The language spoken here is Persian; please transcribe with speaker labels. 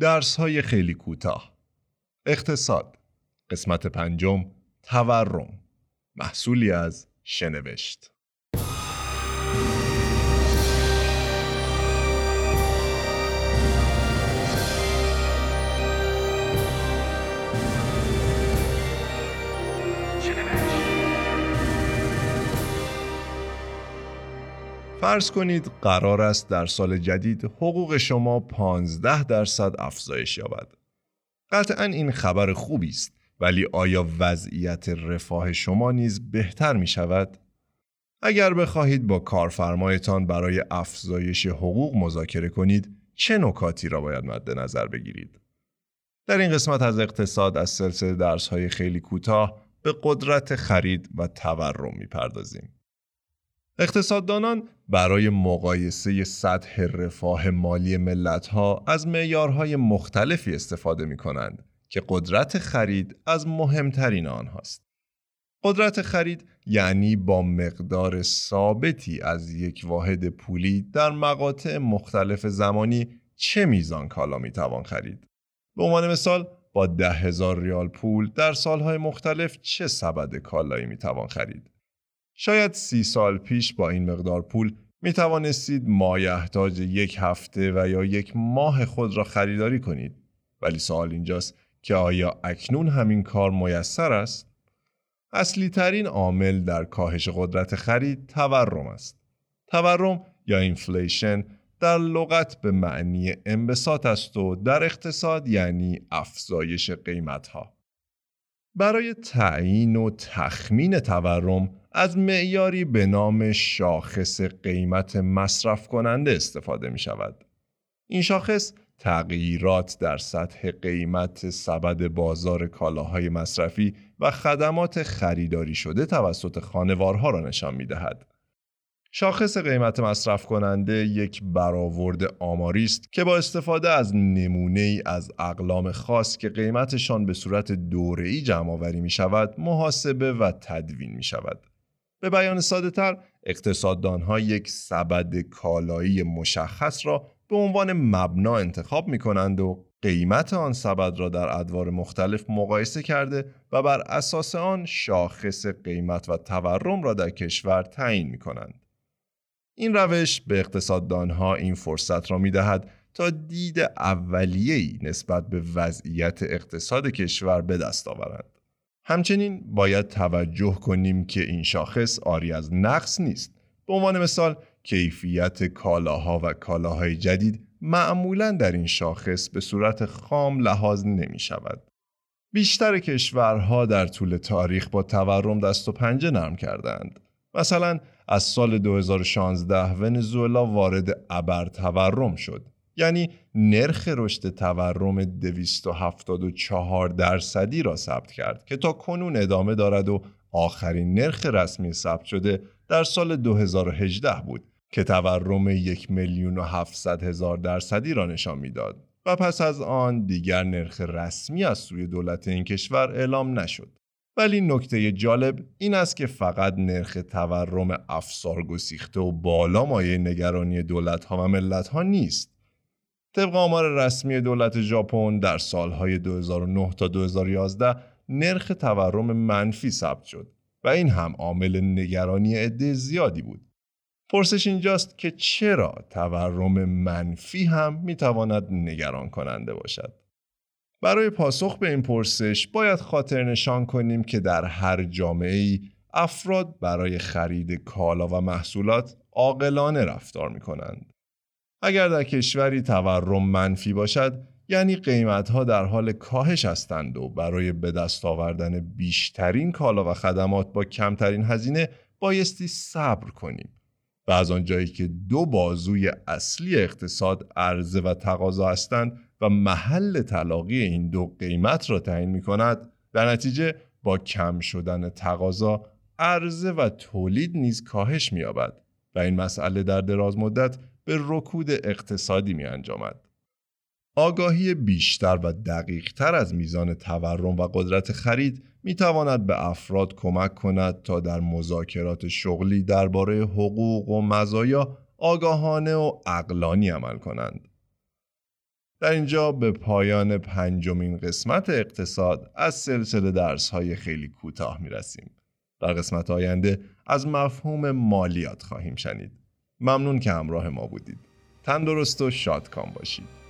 Speaker 1: درس های خیلی کوتاه. اقتصاد قسمت پنجم تورم. محصولی از شنوشت. فرض کنید قرار است در سال جدید حقوق شما 15 درصد افزایش یابد. قطعا این خبر خوبی است ولی آیا وضعیت رفاه شما نیز بهتر می شود؟ اگر بخواهید با کارفرمایتان برای افزایش حقوق مذاکره کنید چه نکاتی را باید مد نظر بگیرید؟ در این قسمت از اقتصاد از سلسله درس های خیلی کوتاه به قدرت خرید و تورم می‌پردازیم. اقتصاددانان برای مقایسه سطح رفاه مالی ملتها از معیارهای مختلفی استفاده می کنند که قدرت خرید از مهمترین آنهاست. قدرت خرید یعنی با مقدار ثابتی از یک واحد پولی در مقاطع مختلف زمانی چه میزان کالا می توان خرید. به عنوان مثال با ده هزار ریال پول در سالهای مختلف چه سبد کالایی می توان خرید. شاید سی سال پیش با این مقدار پول می توانستید مایحتاج یک هفته و یا یک ماه خود را خریداری کنید. ولی سوال اینجاست که آیا اکنون همین کار میسر است؟ اصلی ترین عامل در کاهش قدرت خرید تورم است. تورم یا inflation در لغت به معنی انبساط است و در اقتصاد یعنی افزایش قیمت ها. برای تعیین و تخمین تورم از معیاری به نام شاخص قیمت مصرف کننده استفاده می شود. این شاخص تغییرات در سطح قیمت سبد بازار کالاهای مصرفی و خدمات خریداری شده توسط خانوارها را نشان می دهد. شاخص قیمت مصرف کننده یک برآورد آماری است که با استفاده از نمونه ای از اقلام خاص که قیمتشان به صورت دوره‌ای جمع آوری می شود محاسبه و تدوین می شود. به بیان ساده تر یک سبد کالایی مشخص را به عنوان مبنا انتخاب می کنند و قیمت آن سبد را در ادوار مختلف مقایسه کرده و بر اساس آن شاخص قیمت و تورم را در کشور تعیین می کنند. این روش به اقتصاددانها این فرصت را می دهد تا دید اولیه‌ای نسبت به وضعیت اقتصاد کشور به دست آورند. همچنین باید توجه کنیم که این شاخص آری از نقص نیست. به عنوان مثال کیفیت کالاها و کالاهای جدید معمولا در این شاخص به صورت خام لحاظ نمی شود. بیشتر کشورها در طول تاریخ با تورم دست و پنجه نرم کردند. مثلا از سال 2016 ونزوئلا وارد ابر تورم شد. یعنی نرخ رشد تورم 274 درصدی را ثبت کرد که تا کنون ادامه دارد و آخرین نرخ رسمی ثبت شده در سال 2018 بود که تورم یک میلیون و هفتصد هزار درصدی را نشان می‌داد و پس از آن دیگر نرخ رسمی از سوی دولت این کشور اعلام نشد. ولی نکته جالب این است که فقط نرخ تورم افسار گسیخته و بالا مایه نگرانی دولت ها و ملت ها نیست. طبق آمار رسمی دولت ژاپن در سالهای 2009 تا 2011 نرخ تورم منفی ثبت شد و این هم عامل نگرانی عده زیادی بود. پرسش اینجاست که چرا تورم منفی هم می‌تواند نگران کننده باشد؟ برای پاسخ به این پرسش باید خاطر نشان کنیم که در هر جامعه ای افراد برای خرید کالا و محصولات عاقلانه رفتار می کنند. اگر در کشوری تورم منفی باشد یعنی قیمتها در حال کاهش هستند و برای به دست آوردن بیشترین کالا و خدمات با کمترین هزینه بایستی صبر کنیم و از آنجایی که دو بازوی اصلی اقتصاد عرضه و تقاضا هستند و محل تلاقی این دو قیمت را تعیین می کند در نتیجه با کم شدن تقاضا عرضه و تولید نیز کاهش می و این مسئله در دراز مدت به رکود اقتصادی می انجامد. آگاهی بیشتر و دقیقتر از میزان تورم و قدرت خرید می تواند به افراد کمک کند تا در مذاکرات شغلی درباره حقوق و مزایا آگاهانه و اقلانی عمل کنند. در اینجا به پایان پنجمین قسمت اقتصاد از سلسله درس های خیلی کوتاه می رسیم. در قسمت آینده از مفهوم مالیات خواهیم شنید. ممنون که همراه ما بودید. تندرست و شادکام باشید.